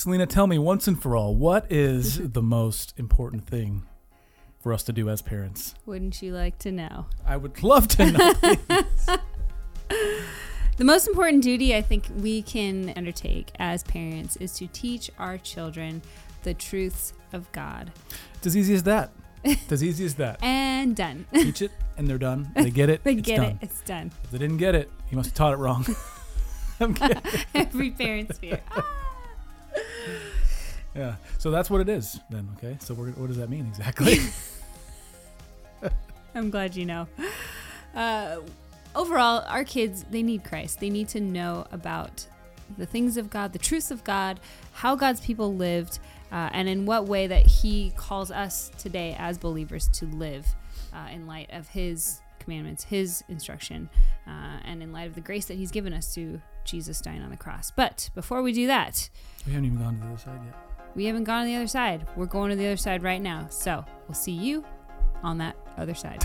Selena, tell me once and for all, what is the most important thing for us to do as parents? Wouldn't you like to know? I would love to know. The most important duty I think we can undertake as parents is to teach our children the truths of God. it's as easy as that. It's as easy as that. And done. Teach it, and they're done. They get it. they get done. it. It's done. If they didn't get it, you must have taught it wrong. Every parent's fear. Ah. Yeah. So that's what it is then. Okay. So we're, what does that mean exactly? I'm glad you know. Uh, overall, our kids, they need Christ. They need to know about the things of God, the truths of God, how God's people lived, uh, and in what way that He calls us today as believers to live uh, in light of His commandments, His instruction, uh, and in light of the grace that He's given us through Jesus dying on the cross. But before we do that, we haven't even gone to the other side yet. we haven't gone to the other side. We're going to the other side right now. So we'll see you on that other side.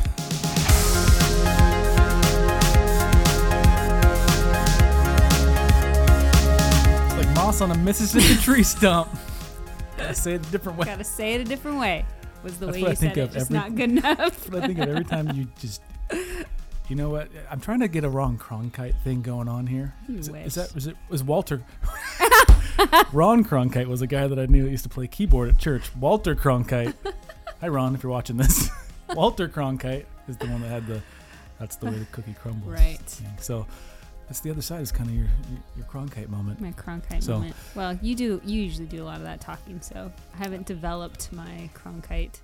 It's like moss on a Mississippi tree stump. Gotta say it a different way. Gotta say it a different way. Was the That's way you I think said it of just every- not good enough? That's what I think of every time you just. You know what? I'm trying to get a wrong Cronkite thing going on here. Is, it- is that was it was Walter? Ron Cronkite was a guy that I knew that used to play keyboard at church. Walter Cronkite. Hi Ron, if you're watching this. Walter Cronkite is the one that had the. That's the way the cookie crumbles. Right. thing. So that's the other side is kind of your, your your Cronkite moment. My Cronkite So- moment. Well, you do. You usually do a lot of that talking, so I haven't developed my Cronkite,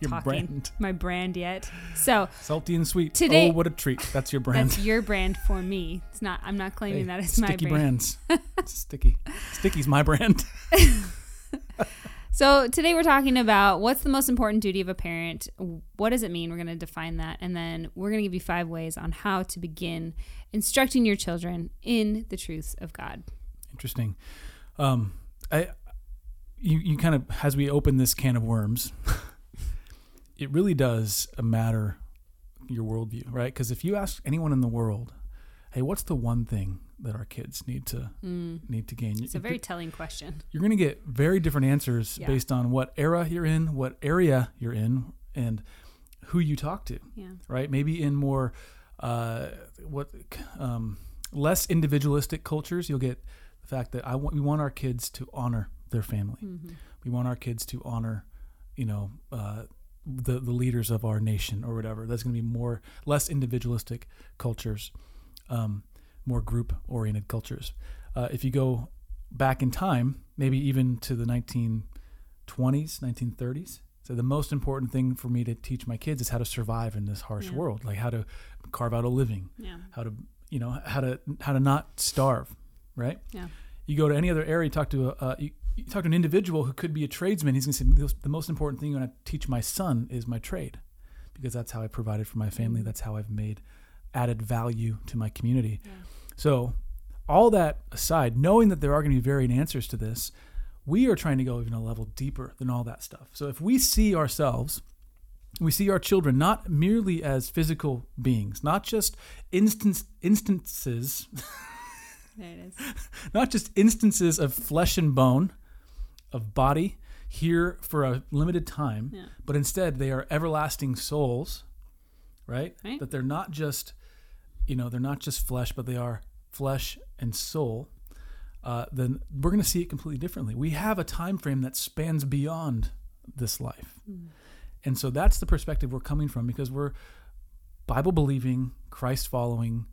Your Talking. brand. my brand yet. So Salty and sweet. Today- oh, what a treat. That's your brand. that's your brand for me. It's not. I'm not claiming Hey, that it's my brand. sticky brands. Sticky. Sticky's my brand. So today we're talking about what's the most important duty of a parent. What does it mean? We're going to define that, and then we're going to give you five ways on how to begin instructing your children in the truths of God. Interesting. Um, I, you, you kind of as we open this can of worms, it really does matter your worldview, right? Because if you ask anyone in the world, hey, what's the one thing that our kids need to need to gain? It's a very telling question. you're going to get very different answers Yeah. based on what era you're in, what area you're in, and who you talk to. Yeah. right? Maybe in more uh, what um, less individualistic cultures, you'll get the fact that I want we want our kids to honor their family. Mm-hmm. We want our kids to honor, you know, uh, the the leaders of our nation or whatever. That's going to be more less individualistic cultures, um, more group oriented cultures. Uh, if you go back in time, maybe even to the 1920s, 1930s. So the most important thing for me to teach my kids is how to survive in this harsh Yeah. world, like how to carve out a living, Yeah. how to you know how to how to not starve, right? Yeah. You go to any other area, talk to a uh, you, you talk to an individual who could be a tradesman. He's going to say "The- most important thing I'm going to teach my son is my trade, because that's how I provided for my family. Mm. That's how I've made added value to my community. Yeah. So, all that aside, knowing that there are going to be varying answers to this, we are trying to go even a level deeper than all that stuff. So, if we see ourselves, we see our children not merely as physical beings, not just instance, instances, There it is. not just instances of flesh and bone, of body here for a limited time, Yeah. but instead they are everlasting souls, right? Right. That they're not just, you know, they're not just flesh, but they are flesh and soul. Uh, then we're going to see it completely differently. We have a time frame that spans beyond this life, and so that's the perspective we're coming from because we're Bible believing, Christ following,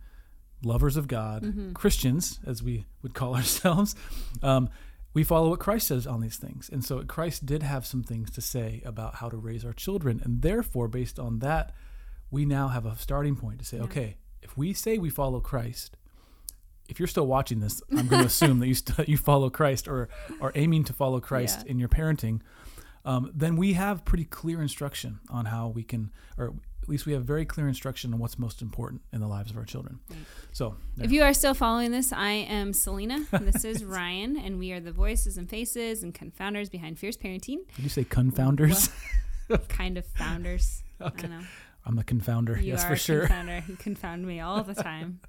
lovers of God, Christians, as we would call ourselves. Um, we follow what Christ says on these things. And so Christ did have some things to say about how to raise our children. And therefore, based on that, we now have a starting point to say, okay, if we say we follow Christ, if you're still watching this, I'm going to assume that you st- you follow Christ or are aiming to follow Christ Yeah. in your parenting. Um, then we have pretty clear instruction on how we can, or at least we have very clear instruction on what's most important in the lives of our children. So, there. If you are still following this, I am Selena. This is Ryan, and we are the voices and faces and confounders behind Fierce Parenting. did you say confounders? kind of founders. Okay. I know. I'm a confounder, You yes, are for a sure. confounder. You confound me all the time.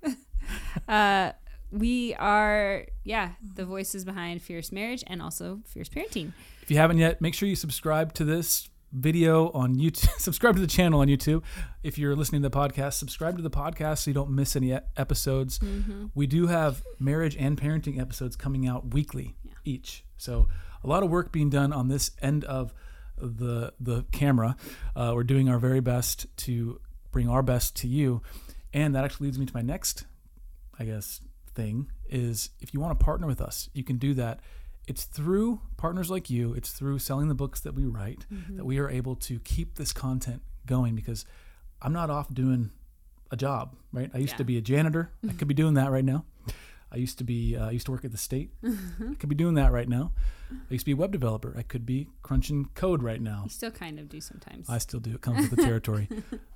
uh, we are, yeah, the voices behind Fierce Marriage and also Fierce Parenting. If you haven't yet, make sure you subscribe to this video on YouTube. subscribe to the channel on YouTube. If you're listening to the podcast, subscribe to the podcast so you don't miss any episodes. Mm-hmm. We do have marriage and parenting episodes coming out weekly Yeah. each. So a lot of work being done on this end of the the camera. Uh, we're doing our very best to bring our best to you, and that actually leads me to my next, I guess, thing is if you want to partner with us, you can do that. It's through partners like you. It's through selling the books that we write Mm-hmm. that we are able to keep this content going because I'm not off doing a job, right? I used Yeah. to be a janitor. I could be doing that right now. I used to be uh, I used to work at the state. I could be doing that right now. I used to be a web developer. I could be crunching code right now. You still kind of do sometimes. I still do. It comes with the territory.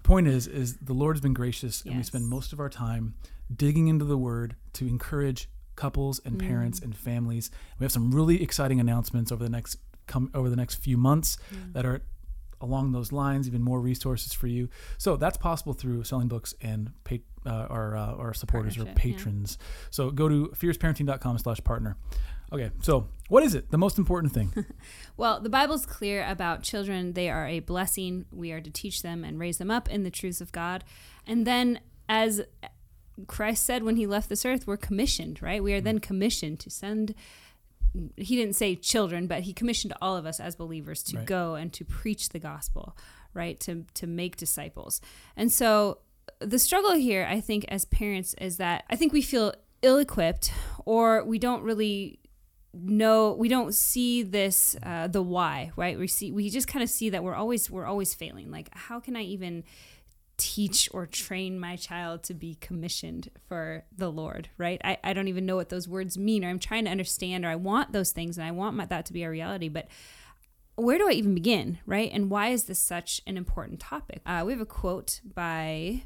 Point is, is the Lord has been gracious, and we spend most of our time digging into the Word to encourage couples and Mm. parents and families. We have some really exciting announcements over the next come over the next few months Mm. that are along those lines. Even more resources for you. So that's possible through selling books and pay, uh, our uh, our supporters or Partnership, yeah. patrons. So go to fierceparenting.com/partner. Okay, so what is it? The most important thing. Well, the Bible's clear about children. They are a blessing. We are to teach them and raise them up in the truths of God. And then, as Christ said when he left this earth, we're commissioned, right? We are then commissioned to send. He didn't say children, but he commissioned all of us as believers to Right. go and to preach the gospel, right? To to make disciples. And so the struggle here, I think, as parents, is that I think we feel ill-equipped or we don't really know we don't see this uh, the why right we see we just kind of see that we're always we're always failing like how can i even teach or train my child to be commissioned for the lord right i, I don't even know what those words mean or i'm trying to understand or i want those things and i want my, that to be a reality but where do i even begin right and why is this such an important topic uh, we have a quote by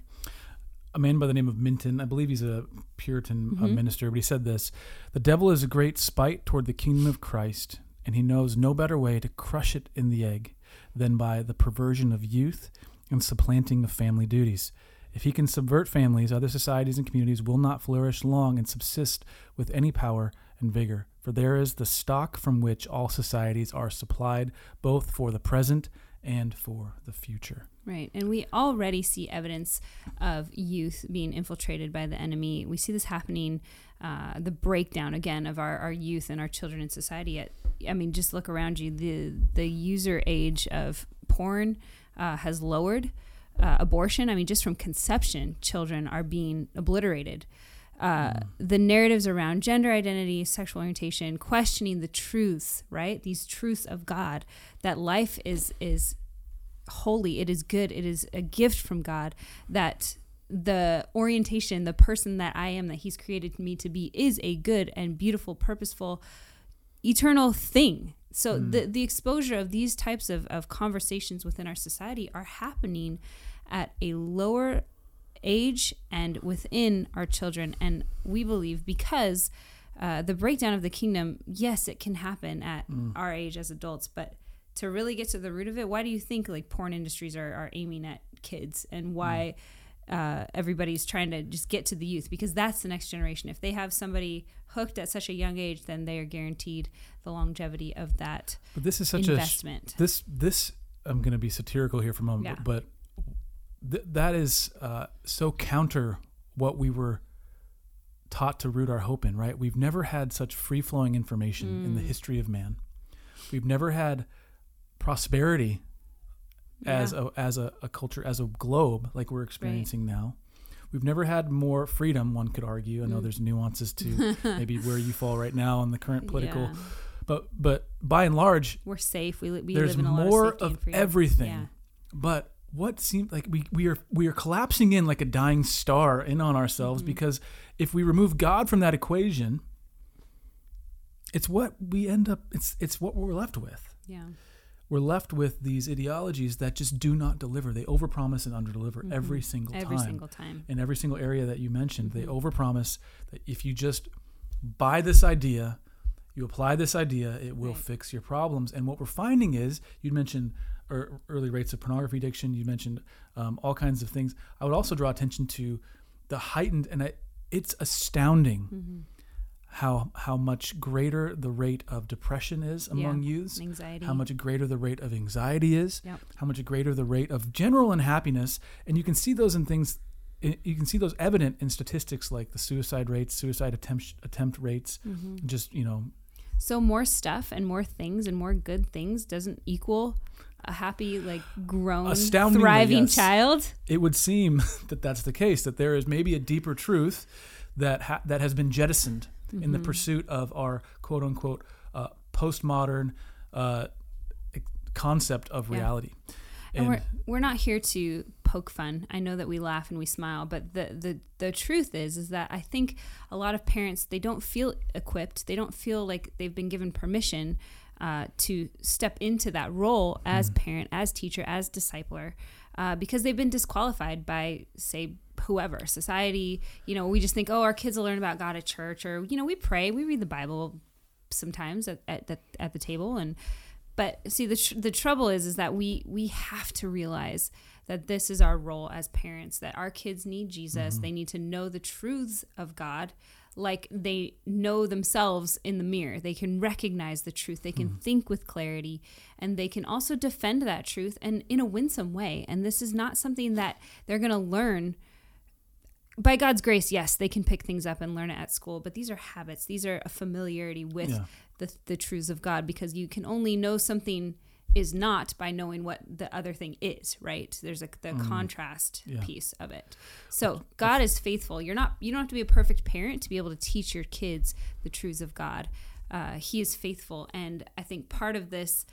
a man by the name of Minton. I believe he's a Puritan uh, Mhm. minister, but he said this The devil is a great spite toward the kingdom of Christ, and he knows no better way to crush it in the egg than by the perversion of youth and supplanting of family duties. If he can subvert families, other societies and communities will not flourish long and subsist with any power and vigor. For there is the stock from which all societies are supplied, both for the present and for the future. Right. And we already see evidence of youth being infiltrated by the enemy. We see this happening, uh, the breakdown again of our, our youth and our children in society. At, I mean, just look around you. The, the user age of porn uh, has lowered. Uh, abortion, I mean, just from conception, children are being obliterated. Uh, the narratives around gender identity, sexual orientation, questioning the truths, right? These truths of God, that life is is holy, it is good, it is a gift from God that the orientation, the person that I am that he's created me to be is a good and beautiful, purposeful, eternal thing. So hmm. the the exposure of these types of, of conversations within our society are happening at a lower age and within our children. And we believe because uh, the breakdown of the kingdom, yes, it can happen at hmm. our age as adults, but to really get to the root of it, why do you think like porn industries are, are aiming at kids? And hmm. why uh, everybody's trying to just get to the youth? Because that's the next generation. If they have somebody hooked at such a young age, then they are guaranteed the longevity of that But this is such investment. a this this I'm going to be satirical here for a moment, Yeah. but th- that is uh, so counter what we were taught to root our hope in. Right? We've never had such free flowing information in the Mm. history of man. We've never had prosperity as Yeah. a as a, a culture as a globe like we're experiencing now. We've never had more freedom. One could argue. I know Mm. there's nuances to maybe where you fall right now in the current political, Yeah. but but by and large, We're safe. We, we there's live in a lot more of, of everything. Yeah. But what seems like we, we are we are collapsing in like a dying star in on ourselves Mhm. because if we remove God from that equation, it's what we end up it's it's what we're left with. Yeah. We're left with these ideologies that just do not deliver. They overpromise and underdeliver Mhm. every single Every time. single time. in every single area that you mentioned. They Mhm. overpromise that if you just buy this idea, you apply this idea, it will Right. fix your problems. And what we're finding is, you mentioned er, early rates of pornography addiction. You mentioned um, all kinds of things. I would also draw attention to the heightened, and I, it's astounding Mm-hmm. How how much greater the rate of depression is among Yeah. youths, Anxiety. how much greater the rate of anxiety is, Yep. how much greater the rate of general unhappiness, and you can see those in things. You can see those evident in statistics like the suicide rates, suicide attempt attempt rates. Mm-hmm. Just you know, So more stuff and more things and more good things doesn't equal a happy, like grown, thriving yes. child. it would seem that that's the case. That there is maybe a deeper truth that ha- that has been jettisoned in the Mhm. pursuit of our quote unquote uh, postmodern uh, concept of Yeah. reality. And, we're we're not here to poke fun. I know that we laugh and we smile, but the the the truth is is that I think a lot of parents they don't feel equipped. They don't feel like they've been given permission uh, to step into that role as parent, as teacher, as discipler, uh, because they've been disqualified by say whoever society. You know, we just think, oh, our kids will learn about God at church, or you know, we pray, we read the Bible sometimes at at the, at the table. And but see the tr- the trouble is is that we we have to realize that this is our role as parents that our kids need Jesus. They need to know the truths of God like they know themselves in the mirror. They can recognize the truth. They can hmm. think with clarity and they can also defend that truth and in a winsome way. And this is not something that they're going to learn. By God's grace, yes, they can pick things up and learn it at school, but these are habits. These are a familiarity with Yeah. the, the truths of God because you can only know something is not by knowing what the other thing is, right? There's a the contrast Yeah. piece of it. So God is faithful. You're not you don't have to be a perfect parent to be able to teach your kids the truths of God. Uh, he is faithful, and I think part of this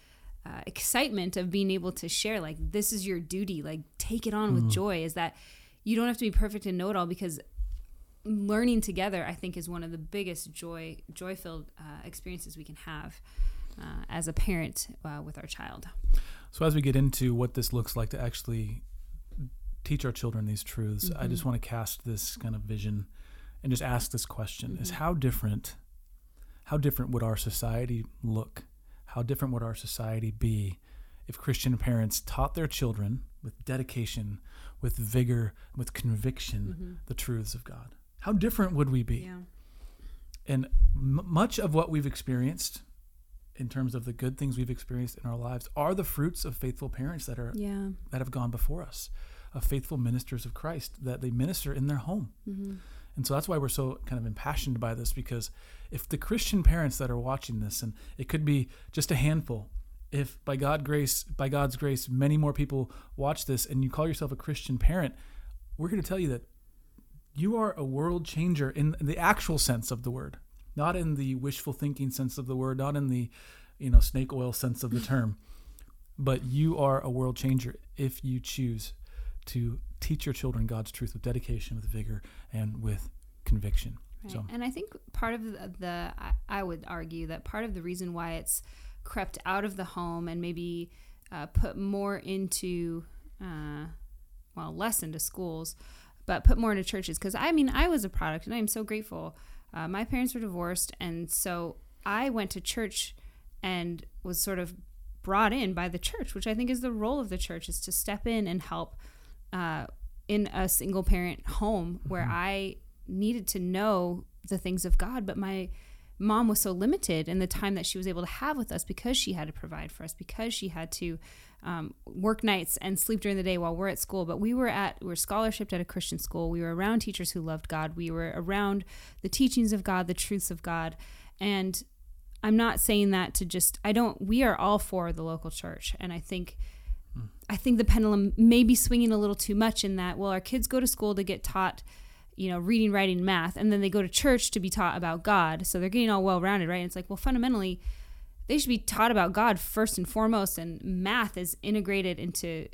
uh, excitement of being able to share, like this is your duty, like take it on with joy, is that you don't have to be perfect and know it all because learning together i think is one of the biggest joy joy filled uh, experiences we can have uh, as a parent uh, with our child So as we get into what this looks like to actually teach our children these truths, I just want to cast this kind of vision and just ask this question: Is how different, how different would our society look? How different would our society be if Christian parents taught their children with dedication, with vigor, with conviction, the truths of God? How different would we be? And m- much of what we've experienced in terms of the good things we've experienced in our lives are the fruits of faithful parents that are yeah. that have gone before us, of faithful ministers of Christ that they minister in their home. Mm-hmm. And so that's why we're so kind of impassioned by this because if the Christian parents that are watching this and it could be just a handful if by God grace by God's grace many more people watch this and you call yourself a Christian parent, we're going to tell you that you are a world changer in the actual sense of the word, not in the wishful thinking sense of the word, not in the, you know, snake oil sense of the term. But you are a world changer if you choose to teach your children God's truth with dedication, with vigor, and with conviction. Right. So And I think part of the, the I, would argue that part of the reason why it's crept out of the home and maybe uh, put more into, uh, well, less into schools, but put more into churches. Because I mean, I was a product and I'm so grateful. Uh, my parents were divorced. And so I went to church and was sort of brought in by the church, which I think is the role of the church is to step in and help uh, in a single parent home where I needed to know the things of God, but my mom was so limited in the time that she was able to have with us because she had to provide for us, because she had to um, work nights and sleep during the day while we're at school. But we were at we were scholarshiped at a Christian school. We were around teachers who loved God. We were around the teachings of God, the truths of God, and I'm not saying that to just I don't we are all for the local church and I think I think the pendulum may be swinging a little too much in that well our kids go to school to get taught you know reading writing math and then they go to church to be taught about God so they're getting all well rounded right and it's like well fundamentally they should be taught about God first and foremost and math is integrated into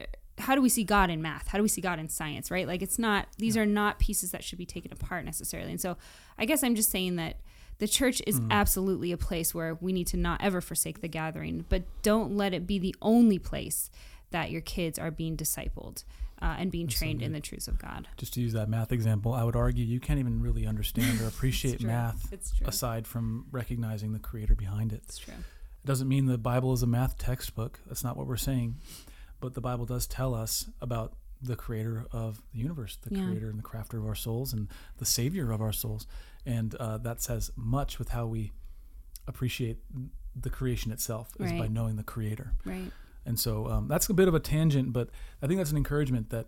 uh, how do we see God in math? How do we see God in science, right? Like it's not these are not pieces that should be taken apart necessarily. And so I guess I'm just saying that the church is mm-hmm. absolutely a place where we need to not ever forsake the gathering, but don't let it be the only place that your kids are being discipled uh, and being trained in the truths of God. just to use that math example, I would argue you can't even really understand or appreciate math aside from recognizing the creator behind it. It's true. It doesn't mean the Bible is a math textbook. That's not what we're saying. But the Bible does tell us about the creator of the universe, the Yeah. creator and the crafter of our souls, and the savior of our souls. And uh, that says much with how we appreciate the creation itself is by knowing the creator. Right. And so um, that's a bit of a tangent, but I think that's an encouragement that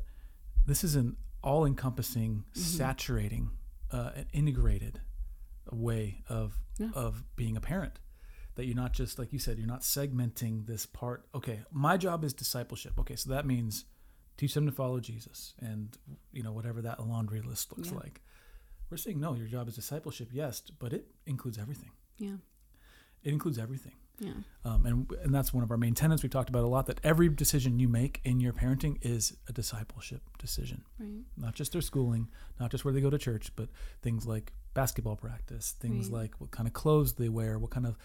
this is an all encompassing, Mm-hmm. saturating, uh, and integrated way of, Yeah. of being a parent. That you're not just, like you said, you're not segmenting this part. Okay, my job is discipleship. Okay, so that means teach them to follow Jesus and, you know, whatever that laundry list looks Yeah. like. We're saying, no, your job is discipleship, yes, but it includes everything. Yeah. It includes everything. Yeah. Um, and and that's one of our main tenets. We've talked about a lot. That every decision you make in your parenting is a discipleship decision, Right. not just their schooling, not just where they go to church, but things like basketball practice, things Right. like what kind of clothes they wear, what kind of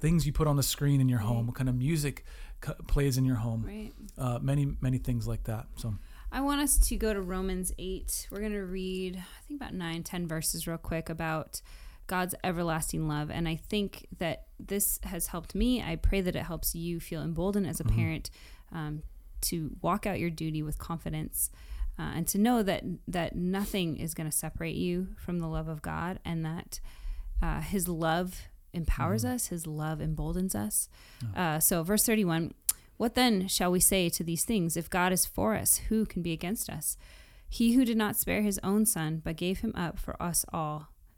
things you put on the screen in your home, what kind of music c- plays in your home, Right. uh, many many things like that. So I want us to go to Romans 8. We're going to read, I think, about nine, ten verses real quick about God's everlasting love. And I think that this has helped me. I pray that it helps you feel emboldened as a parent um, to walk out your duty with confidence. Uh, and to know that that nothing is going to separate you from the love of God, and that uh, His love empowers us, His love emboldens us. Uh, so, verse thirty-one: What then shall we say to these things? If God is for us, who can be against us? He who did not spare His own Son, but gave Him up for us all,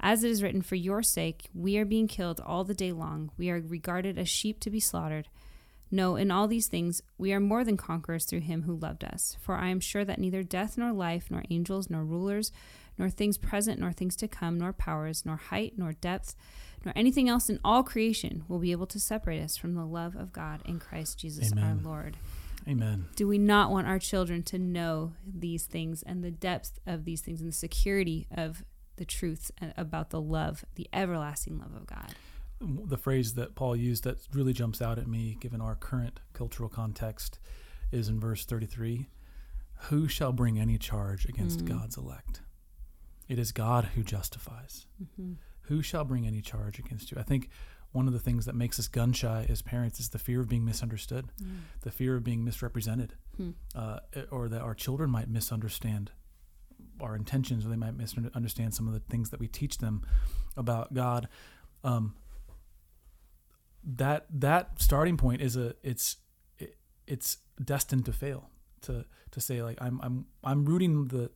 As it is written, For your sake we are being killed all the day long. We are regarded as sheep to be slaughtered. No, in all these things we are more than conquerors through him who loved us. For I am sure that neither death nor life, nor angels, nor rulers, nor things present, nor things to come, nor powers, nor height, nor depth, nor anything else in all creation will be able to separate us from the love of God in Christ Jesus Amen. our Lord. Amen. Do we not want our children to know these things and the depth of these things and the security of the truths about the love, the everlasting love of God? the phrase that Paul used that really jumps out at me, given our current cultural context, is in verse 33 Who shall bring any charge against mm. God's elect? It is God who justifies. Mm-hmm. Who shall bring any charge against you? I think one of the things that makes us gun shy as parents is the fear of being misunderstood, mm. the fear of being misrepresented, hmm. uh, or that our children might misunderstand our intentions, or they might misunderstand some of the things that we teach them about God. Um, that that starting point is a it's it, it's destined to fail to to say like i'm i'm i'm rooting the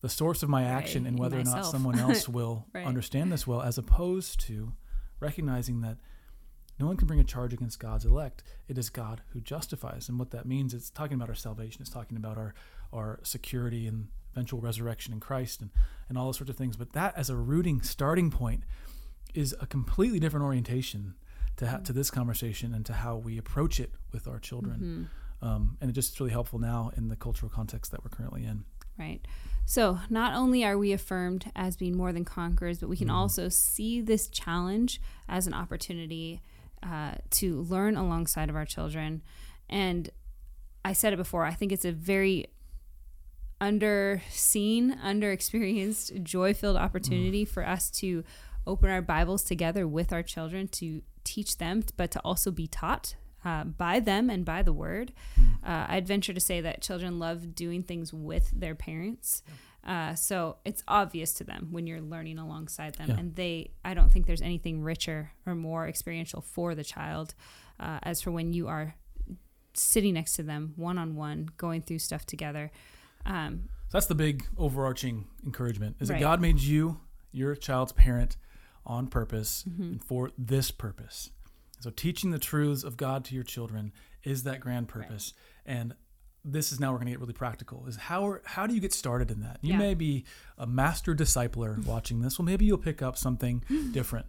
the source of my action Right, and in whether or not someone else will Right. understand this well as opposed to recognizing that no one can bring a charge against God's elect. It is God who justifies. And what that means, it's talking about our salvation. It's talking about our, our security and eventual resurrection in Christ and, and all those sorts of things. But that as a rooting starting point is a completely different orientation to, ha- to this conversation and to how we approach it with our children. Um, and it just is really helpful now in the cultural context that we're currently in. Right. So, not only are we affirmed as being more than conquerors, but we can also see this challenge as an opportunity uh, to learn alongside of our children. And I said it before, I think it's a very underseen, underexperienced, joy filled opportunity for us to open our Bibles together with our children to teach them, but to also be taught uh, by them and by the word. Uh, I'd venture to say that children love doing things with their parents. Uh, so it's obvious to them when you're learning alongside them. Yeah. And they, I don't think there's anything richer or more experiential for the child uh, as for when you are sitting next to them one on one, going through stuff together. Um, So that's the big overarching encouragement is Right. that God made you, your child's parent, on purpose Mm-hmm. and for this purpose. So teaching the truths of God to your children is that grand purpose. And this is now we're going to get really practical. Is how are, how do you get started in that? You Yeah. may be a master discipler watching this. Well, maybe you'll pick up something different.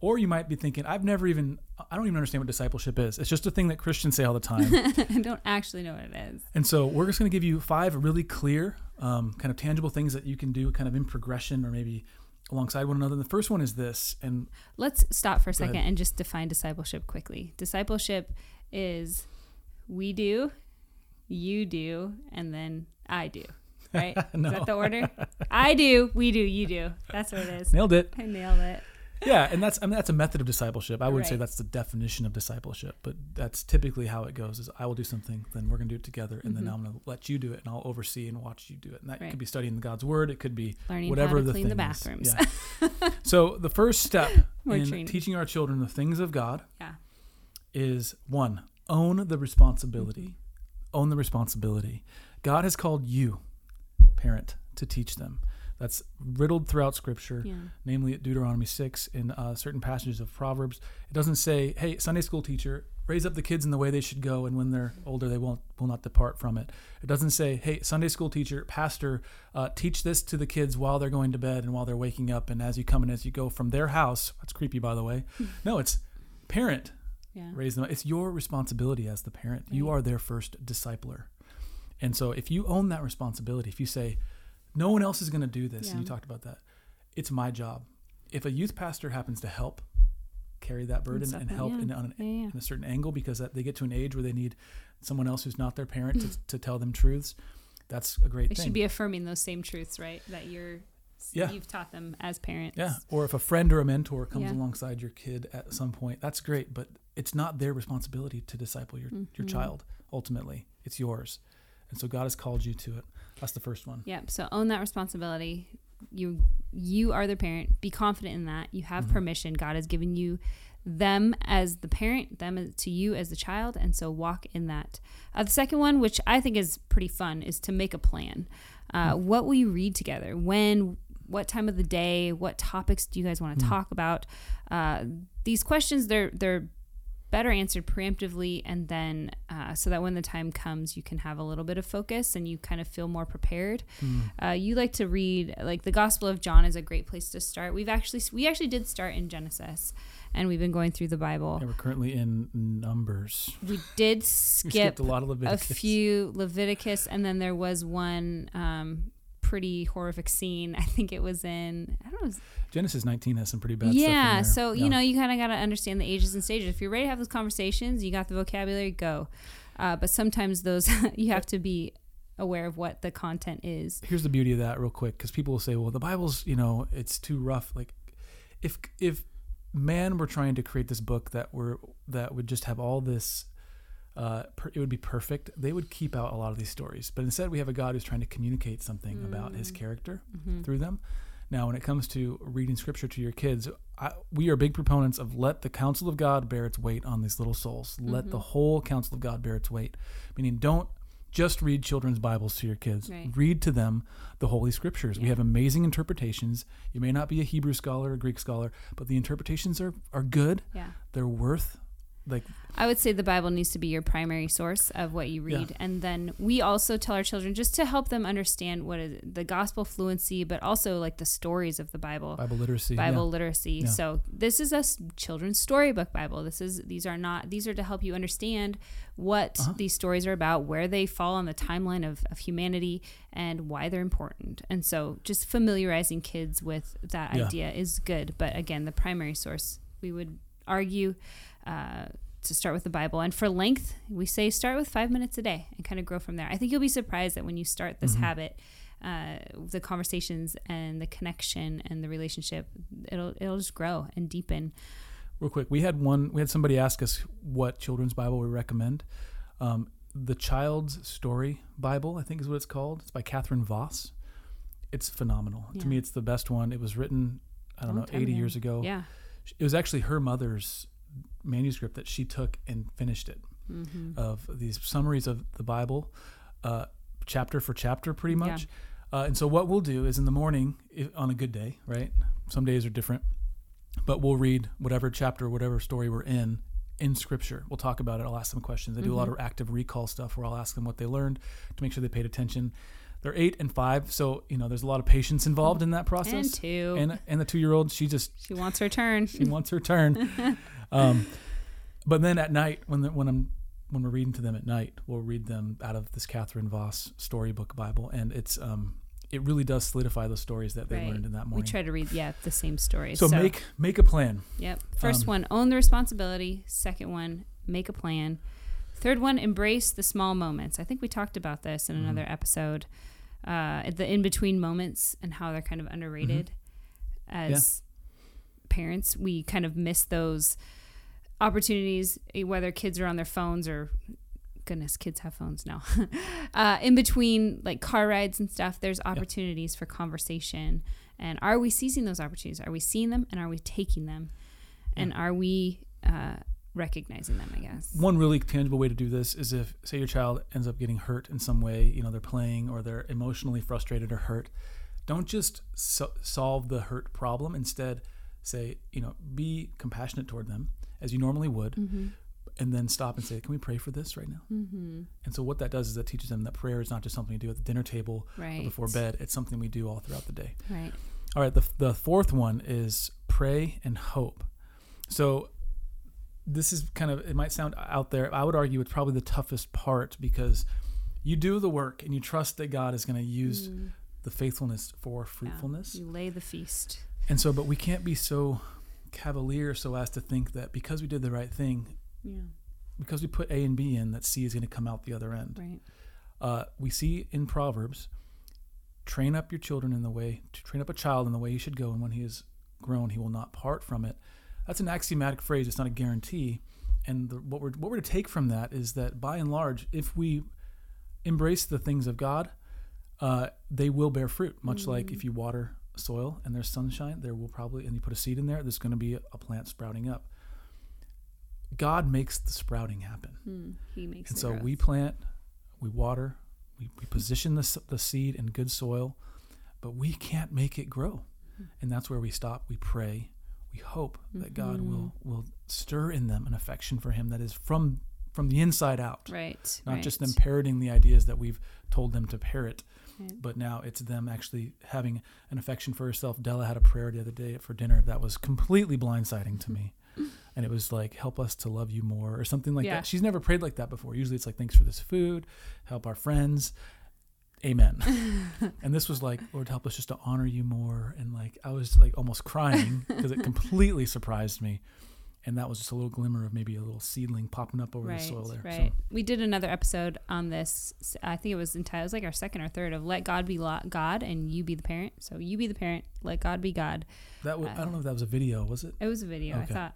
Or you might be thinking, I've never even, I don't even understand what discipleship is. It's just a thing that Christians say all the time. I don't actually know what it is. And so we're just going to give you five really clear, um, kind of tangible things that you can do kind of in progression or maybe alongside one another. And The first one is this, and Let's stop for a second ahead. and just define discipleship quickly. Discipleship is we do, you do, and then I do. Right? No. Is that the order? I do, we do, you do. That's what it is. nailed it. I nailed it. Yeah, and that's I mean that's a method of discipleship. I would say Right. that's the definition of discipleship, but that's typically how it goes. Is I will do something, then we're gonna do it together, and then Mhm. I'm gonna let you do it, and I'll oversee and watch you do it. And that Right. could be studying God's word. It could be Learning whatever to the clean the is. bathrooms. Yeah. so the first step in training. teaching our children the things of God Yeah. is one own the responsibility. Mm-hmm. Own the responsibility. God has called you, parent, to teach them. That's riddled throughout Scripture Yeah. namely at Deuteronomy 6 in uh, certain passages of Proverbs. It doesn't say, hey, Sunday school teacher, raise up the kids in the way they should go, and when they're older, they won't will not depart from it. It doesn't say, hey, Sunday school teacher, pastor, uh, teach this to the kids while they're going to bed and while they're waking up, and as you come and as you go from their house. That's creepy, by the way. no, it's parent, Yeah. raise them. It's your responsibility as the parent. You are their first discipler. And so if you own that responsibility, if you say, no one else is going to do this, and you talked about that, it's my job. If a youth pastor happens to help carry that burden and, help yeah. in, on, an, Yeah, yeah. in a certain angle because that they get to an age where they need someone else who's not their parent to, to tell them truths, that's a great thing. They thing. should be affirming those same truths, right? That you're Yeah. you've taught them as parents. Yeah, or if a friend or a mentor comes Yeah. alongside your kid at some point, that's great, but it's not their responsibility to disciple your, your Mhm. child ultimately. It's yours. And so God has called you to it. That's the first one. Yep. So own that responsibility. You you are the parent. Be confident in that. You have Mhm. permission. God has given you them as the parent, them to you as the child, and so walk in that. Uh, the second one, which I think is pretty fun, is to make a plan. Uh, Hmm. What will you read together? When? What time of the day? What topics do you guys want to Hmm. talk about? Uh, these questions they're they're better answered preemptively and then uh, so that when the time comes you can have a little bit of focus and you kind of feel more prepared Mm. uh, you like to read like the gospel of john is a great place to start we've actually we actually did start in genesis and we've been going through the bible And we're currently in Numbers. we did skip skipped a lot of leviticus. a few leviticus and then there was one um, pretty horrific scene i think it was in i don't know Genesis 19 has some pretty bad stuff. in yeah there. so Yeah. you know you kind of got to understand the ages and stages if you're ready to have those conversations you got the vocabulary go uh, but sometimes those you have to be aware of what the content is here's the beauty of that real quick because people will say well the bible's you know it's too rough like if if man were trying to create this book that were that would just have all this uh, per, it would be perfect. They would keep out a lot of these stories but instead we have a god who's trying to communicate something about his Mm. character Mhm. through them. Now when it comes to reading scripture to your kids I, we are big proponents of let the counsel of god bear its weight on these little souls. Let the Mhm. whole counsel of god bear its weight meaning don't just read children's bibles to your kids. Right. read to them the holy scriptures. We have amazing interpretations. You may not be a hebrew scholar or greek scholar but the interpretations are, are good. Yeah. They're worth like I would say the Bible needs to be your primary source of what you Yeah. read. And then we also tell our children just to help them understand what is the gospel fluency, but also like the stories of the Bible. bible literacy Bible yeah. literacy. Yeah. So this is a children's storybook Bible. This is these are not these are to help you understand what Uh-huh. these stories are about, where they fall on the timeline of, of humanity, and why they're important. And so just familiarizing kids with that Yeah. idea is good. But again, the primary source we would argue uh, to start with the Bible. And for length, we say start with five minutes a day and kind of grow from there. I think you'll be surprised that when you start this Mhm. habit, uh, the conversations and the connection and the relationship, it'll it'll just grow and deepen. real quick we had one we had somebody ask us what children's bible we recommend um, the child's story bible i think is what it's called it's by catherine vos it's phenomenal Yeah. to me it's the best one it was written i don't Long know 80 ago. years ago Yeah. It was actually her mother's manuscript that she took and finished it. Mm-hmm. of these summaries of the bible uh, chapter for chapter pretty Yeah. much. Uh, and so what we'll do is in the morning if, on a good day right? Some days are different but we'll read whatever chapter whatever story we're in in scripture. We'll talk about it. I'll ask them questions. I do a lot Mhm. of active recall stuff where i'll ask them what they learned to make sure they paid attention they're eight and five so you know there's a lot of patience involved in that process. And two. and, and the two year old she just she wants her turn. she wants her turn. Um, but then at night, when the, when I'm when we're reading to them at night, we'll read them out of this Catherine Vos storybook Bible, and it's um, it really does solidify the stories that they Right. learned in that morning. We try to read, yeah, the same stories. so, make make a plan. Yep. First Um, one, own the responsibility. Second one, make a plan. Third one, embrace the small moments. I think we talked about this in Mhm. another episode. Uh, the in between moments and how they're kind of underrated Mm-hmm. as parents. We kind of miss those opportunities, eh, whether kids are on their phones or goodness, kids have phones now. uh, in between like car rides and stuff, there's opportunities for conversation. And are we seizing those opportunities? Are we seeing them and are we taking them? And are we uh, recognizing them, I guess? One really tangible way to do this is if, say, your child ends up getting hurt in some way, you know, they're playing or they're emotionally frustrated or hurt. Don't just so- solve the hurt problem. Instead, say, you know, be compassionate toward them as you normally would, Mm-hmm. and then stop and say, "Can we pray for this right now?" Mm-hmm. And so what that does is that teaches them that prayer is not just something you do at the dinner table Right. or before bed. It's something we do all throughout the day. Right. All right, the, the fourth one is pray and hope. So this is kind of, it might sound out there. I would argue it's probably the toughest part because you do the work and you trust that God is going to use Mm. the faithfulness for Yeah. fruitfulness. You lay the feast. And so, but we can't be so cavalier so as to think that because we did the right thing, Yeah. because we put A and B in, that C is going to come out the other end. Right. Uh, we see in Proverbs, train up your children in the way, to train up a child in the way he should go, and when he is grown, he will not part from it. That's an axiomatic phrase. It's not a guarantee. And the, what we're what we're to take from that is that by and large, if we embrace the things of God, uh, they will bear fruit. Much like if you water soil and there's sunshine, there will probably and you put a seed in there, there's going to be a, plant sprouting up. God makes the sprouting happen. Mm. He makes And so growth. we plant, we water, we, we position the, the seed in good soil, but we can't make it grow. Mm-hmm. And that's where we stop. We pray. We hope that God Mm-hmm. will, will stir in them an affection for Him that is from from the inside out, Right. not right. just them parroting the ideas that we've told them to parrot, Right. but now it's them actually having an affection for herself. Della had a prayer the other day for dinner that was completely blindsiding to me. And it was like, help us to love you more, or something like Yeah. that. She's never prayed like that before. Usually it's like, thanks for this food, help our friends. Amen. and this was like, Lord, help us just to honor you more. And like, I was like almost crying because it completely surprised me. And that was just a little glimmer of maybe a little seedling popping up over right, the soil there. Right. We did another episode on this. i think it was entitled, it was like our second or third of "Let God be God and you be the parent." So you be the parent, let God be God. That was, I don't uh, know if that was a video, was it? It was a video. I Okay. thought,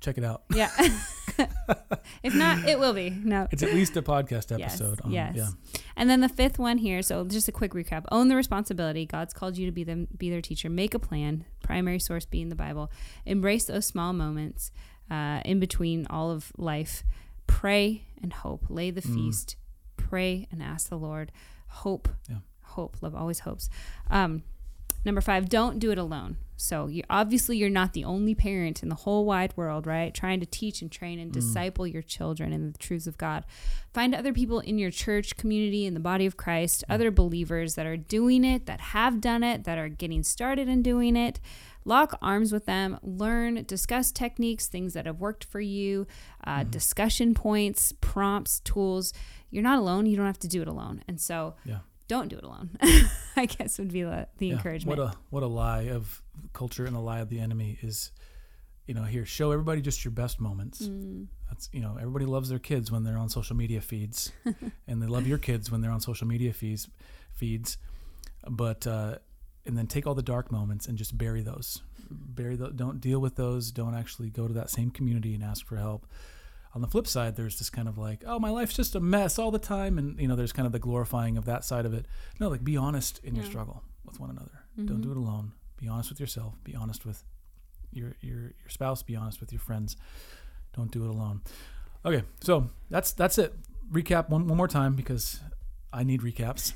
Check it out. yeah. if not, it will be. No. It's at least a podcast Yes, episode. on- yes. Yeah. And then the fifth one here. So just a quick recap: own the responsibility. God's called you to be them, be their teacher. Make a plan. Primary source being the Bible. Embrace those small moments uh, in between all of life. Pray and hope. Lay the Mm. feast. Pray and ask the Lord. Hope. Yeah. Hope. Love always hopes. Um, number five. Don't do it alone. So you obviously you're not the only parent in the whole wide world, right? Trying to teach and train and Mm. disciple your children in the truths of God. Find other people in your church community, in the body of Christ, other believers that are doing it, that have done it, that are getting started in doing it. Lock arms with them, learn, discuss techniques, things that have worked for you, uh, discussion points, prompts, tools. You're not alone. You don't have to do it alone. And so Yeah. Don't do it alone, I guess would be the, the Yeah, encouragement. What a what a lie of culture and a lie of the enemy is, you know, here show everybody just your best moments. Mm. That's you know everybody loves their kids when they're on social media feeds, and they love your kids when they're on social media feeds, feeds, but uh, and then take all the dark moments and just bury those, bury those. Don't deal with those. Don't actually go to that same community and ask for help. On the flip side, there's this kind of like, oh, my life's just a mess all the time, and you know, there's kind of the glorifying of that side of it. No, like be honest in your struggle with one another. Don't mm-hmm. do it alone. Be honest with yourself. Be honest with your your your spouse. Be honest with your friends. Don't do it alone. Okay, so that's that's it. Recap one one more time because I need recaps.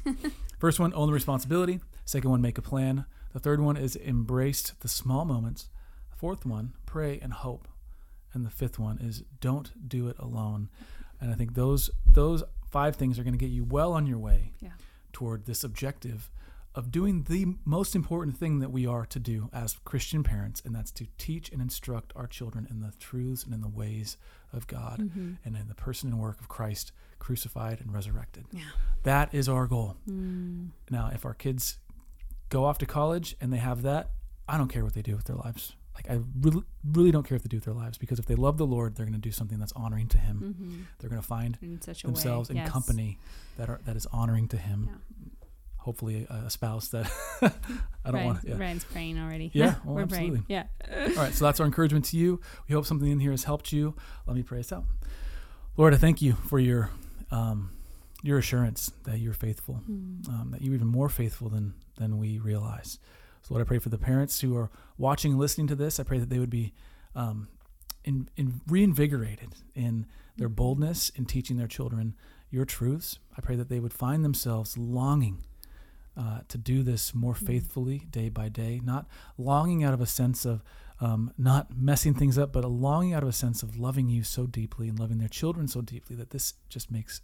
First one, own the responsibility. Second one, make a plan. The third one is embrace the small moments. The fourth one, pray and hope. And the fifth one is don't do it alone. And I think those those five things are going to get you well on your way Yeah. toward this objective of doing the most important thing that we are to do as Christian parents, and that's to teach and instruct our children in the truths and in the ways of God Mm-hmm. and in the person and work of Christ crucified and resurrected. Yeah. That is our goal. Mm. Now, if our kids go off to college and they have that, I don't care what they do with their lives. Like I really, really don't care what they do with their lives because if they love the Lord, they're going to do something that's honoring to Him. Mm-hmm. They're going to find In such a themselves way. in company that are that is honoring to Him. Yeah. Hopefully, a, a spouse that I don't Ryan's, want. Yeah. Ryan's praying already. Yeah, well, we're absolutely. praying. Yeah. All right, so that's our encouragement to you. We hope something in here has helped you. Let me pray us out. Lord, I thank you for your um, your assurance that you're faithful, Mm. um, that you're even more faithful than than we realize. So, Lord, I pray for the parents who are watching and listening to this. I pray that they would be um, in, in reinvigorated in their boldness in teaching their children your truths. I pray that they would find themselves longing uh, to do this more faithfully day by day, not longing out of a sense of um, not messing things up, but a longing out of a sense of loving you so deeply and loving their children so deeply that this just makes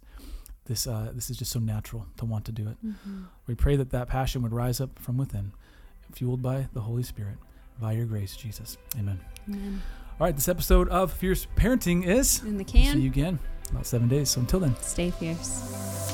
this uh, this is just so natural to want to do it. Mm-hmm. We pray that that passion would rise up from within, fueled by the Holy Spirit, by your grace, Jesus. Amen. Amen. All right, this episode of Fierce Parenting is. In the can. See you again in about seven days. So until then. stay fierce.